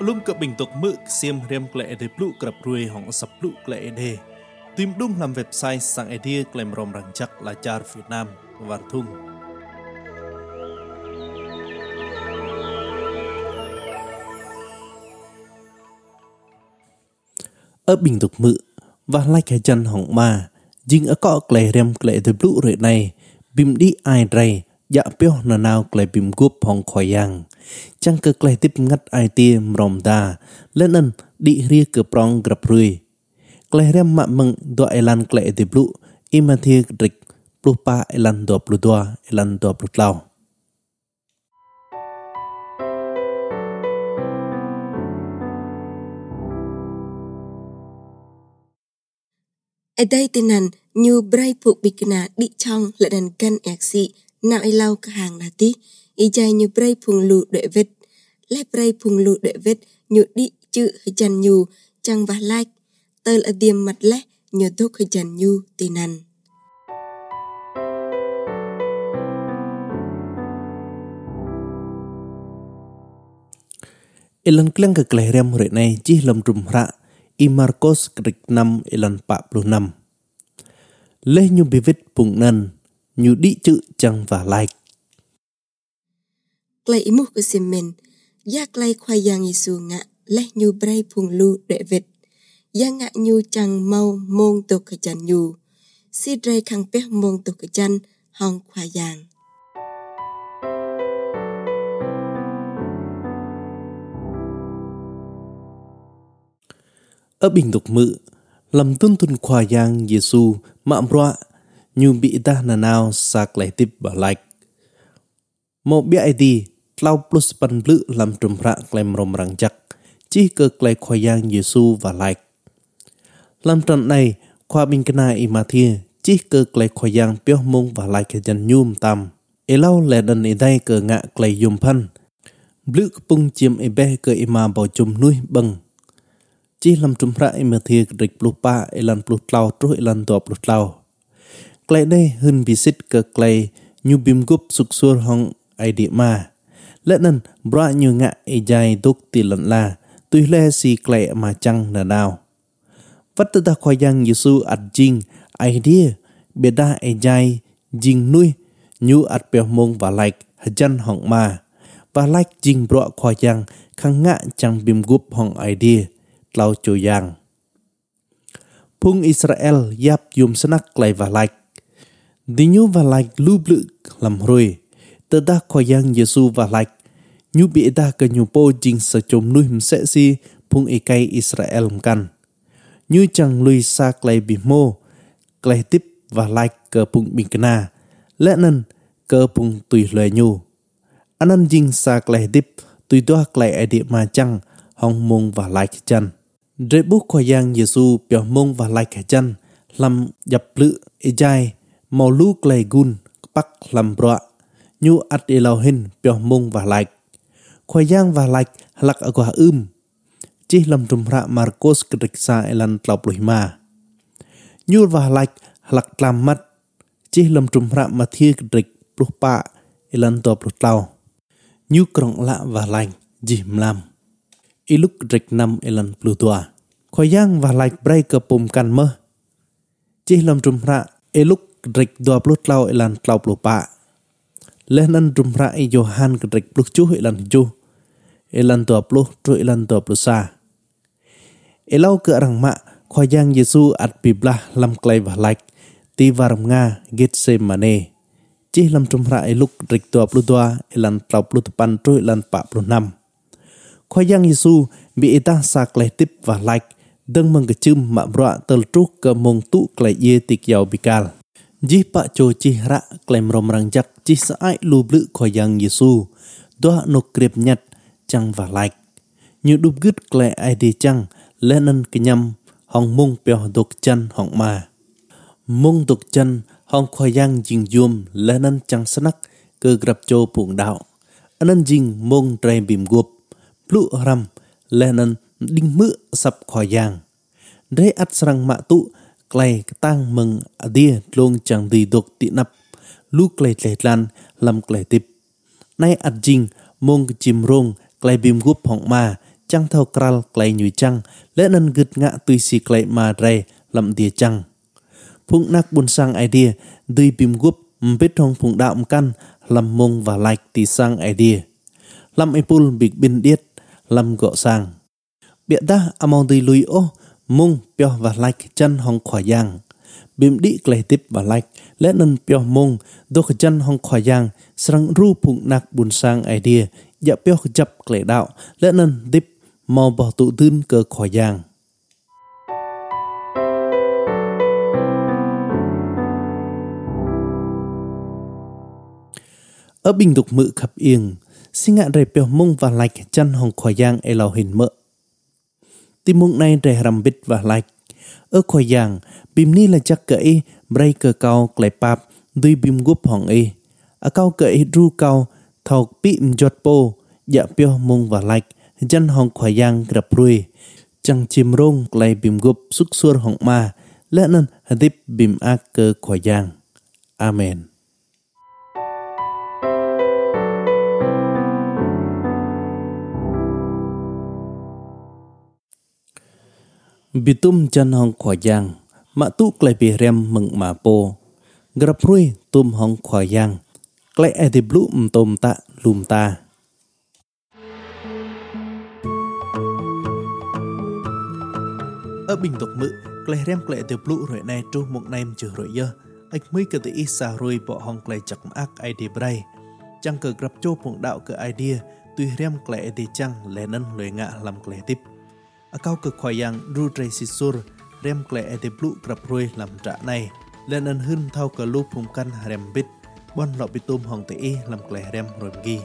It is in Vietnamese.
Lum ke bình tục mự xiêm riêng lệ để blu grab ruồi hỏng sập blu lệ đề. Tìm đúng làm website sang idea klem rom răng chắc là char Việt Nam và thung. Ở bình tục mự và lai cái chân hỏng ma, dinh ở cọ lệ riêng lệ để blu rồi này, bìm đi ai យ៉ាក់ពីណណៅក្លែពីមគប់ផងខយ៉ាងចាំងកើក្លែទីបងាត់អៃទីមរំដាលែននឌីរៀកើប្រងក្របរឿយក្លែរាមម៉ាក់មឹងដួអេឡានក្លែទីប្លុអ៊ីម៉ាធៀកត្រិកព្រុប៉ាអេឡានដួប្លុដួអេឡានដួប្លុក្លោអេដៃទីណានញូប្រៃពុកប៊ីកណាឌីឆងលដិនកាន់អេកស៊ី nào y lau cả hàng là tí. Y chai như bray phùng lụ đệ vết. Lẽ bray phùng lụ đệ vết như đi chữ hơi chăn nhu chẳng và like. Tơ là điềm mặt lẽ nhờ thuốc hơi chăn nhu tì nằn. Ilan klang ke kelehriam murid nai chỉ lam trùm ra i Marcos krik nam ilan 46. Leh nyu bivit pung nan, nyu di chữ chang và like. Klai imu ke simen, ya klai khoai yang isu nga, leh nyu bray pung lu đệ vit. Ya nga nyu chang mau mong to ke chan nyu. Si dray khang peh mong to ke chan hong khoai yang. Ở bình tục mự, làm tuân tuân khoa yang Giêsu mạm roa nyu bi ta na nao sak lai tip ba like mo bi ai ti tlau plus pan blu lam trum pra klem rom rang jak chi cơ klai kho yang yesu và like lam tran này khoa bình kana i ma thia chi cơ klai kho yang pyo mong và like jan nyum tam e lau le dan i dai cơ ngạ klai yum phan blu pung chim e be cơ i ma bao chum nuôi bằng chi lam trum pra i ma thia krik plu pa e lan plu tlau tru e lan to plu tlau klei đây hơn visit ke klei nyu bim gup suk sur hong ai di ma. Lẽ nên bra như ngạ e ai dài duk tì lần là tuy lẽ si klei mà chăng là nào vắt ta khoa yang yesu at jing idea đa ai dài e jing nuôi nyu at bèo mông và like hajan hong ma. Và like jing bra khoa giang khang ngạ chang bim gup hong đi, lau cho giang Pung Israel yap yum senak lai và like. Dinyu và like lu blu làm rồi. Tờ da ko yang Yesu và like. Nyu bị da ke nyu po jing sa chom nuôi him sẽ si phùng e cây Israel kan. Nyu chẳng lui sa klai bi mo. Klai tip và like ke phung bin kena. Lẽ nên ke phung tùy lời nyu. Anan dinh xa klai tip tùy doa ai địa mà chăng hong mông và like chân. Rễ bút khoa giang Giêsu biểu mông và lại kẻ chân, làm dập lự e dài, Maulu Klegun Pak Lambrua Nyu At Elohin Pyoh Mung Vahlaik Khoyang Vahlaik Halak Agwah Um Chih Lam Tumra Marcos Kedeksa Elan Tlaup Luhima Nyu Vahlaik Halak Tlamat Chih Lam Tumra Mathir Kedek Pluh Pa Elan Tua Pluh Tlau Nyu Krong La Vahlaik Jih Mlam Iluk Kedek Nam Elan Pluh Tua Khoyang Vahlaik Bray Kepum Kan Mah Chih Lam Tumra Eluk kedrik dua puluh tlau ilan tlau puluh pa. Lehnan rumra i Johan kedrik puluh cuh ilan juh. Ilan dua puluh tu ilan dua puluh sa. Ilau ke arang mak khoyang Yesu at biblah lam klai bahlak ti varam nga git se mane. Cih lam rumra i luk kedrik dua puluh dua ilan tlau puluh tepan tu ilan pak puluh enam. Khoyang Yesu bị ta sa klai tip bahlak ដឹងមិនកជឹមមករៈទលទ្រុកកមុងទុក្លាយាទីកយោបិកាល់ ជីបច្ចោជីរៈក្លែមរំរងចាក់ជីស្អាយលូបលឹខយ៉ាងយេស៊ូដោះនុក្រៀបញាត់ចាំងវ៉ាឡៃកញូឌុបគឹតក្លែអៃឌីចាំងលែននកញ្ញាំហងមុងពះដុកចាន់ហងម៉ាមុងដុកចាន់ហងខយ៉ាងជីងយមលែននចាំងស្នាក់គឺក្រាប់ចូលពួងដៅអនិនជីងមុងត្រៃប៊ីមគប់ភ្លុរាំលែននឌីងមឺសាប់ខយ៉ាងរេអត់ស្រងម៉ាក់ទុ Clay tang mừng adia long chang di dok ti nap. Lu clay clay lan lam clay tip. Nay at jing, mong chim rong clay bim gup hong ma chăng thao kral clay nhùi chăng lẽ nên gật ngạ tùy si clay ma rè làm địa chăng phụng nạc buồn sang idea đi bim gup biết hong phụng đạo căn làm mông và like tì sang idea làm ipul bị bin điết làm gọ sang. Bịa ta among đi lui ô mông pio và like chân hong khỏa giang. Bim đi clay tiếp và like, lẽ nên pio mông đô chân hong khỏa giang sang ru phụng nạc bùn sang idea dạ pio chập clay đạo, lẽ nên tip mau bỏ tụ tư cơ khỏa giang. Ở bình tục mự khắp yên, xin ngạn rề bèo mông và lạch chân hồng khỏa giang e lào hình mỡ timung nai rambit và lạch. Ơ khoi yang, bìm ni là chắc kể, bray cơ cao klai pap, đuôi bìm gup hong e. A cao kể ru cao, thọc bị mjot po, dạ pio mung và lạch, dân hong khoi yang grab rui. Chẳng chìm rong klai bìm gup suk sur hong ma, lẽ nên hadip bìm ác cơ khoi yang. Amen. Bitum chan hong khwa yang ma tu klai bì rem meng ma po grap rui tum hong khwa yang klai e di blu m tom ta lum ta. Ở bình tục mự klai rem klai di blu rồi này tru một nem chữ rồi dơ. Ách mới cơ tự ít xa rồi bỏ hong klai chặt ác ai đi bray chẳng cờ grap chô một đạo cơ idea tuy rem klai di chăng lẽ nân lời ngạ làm klai tiếp. Akau ke khoyang ru tre si sur rem kle ete blu krap rui lam tra này lên ân hưng thao cờ lu phùng căn rem bít bon lọ bitum hong te e lam kle rem rom gi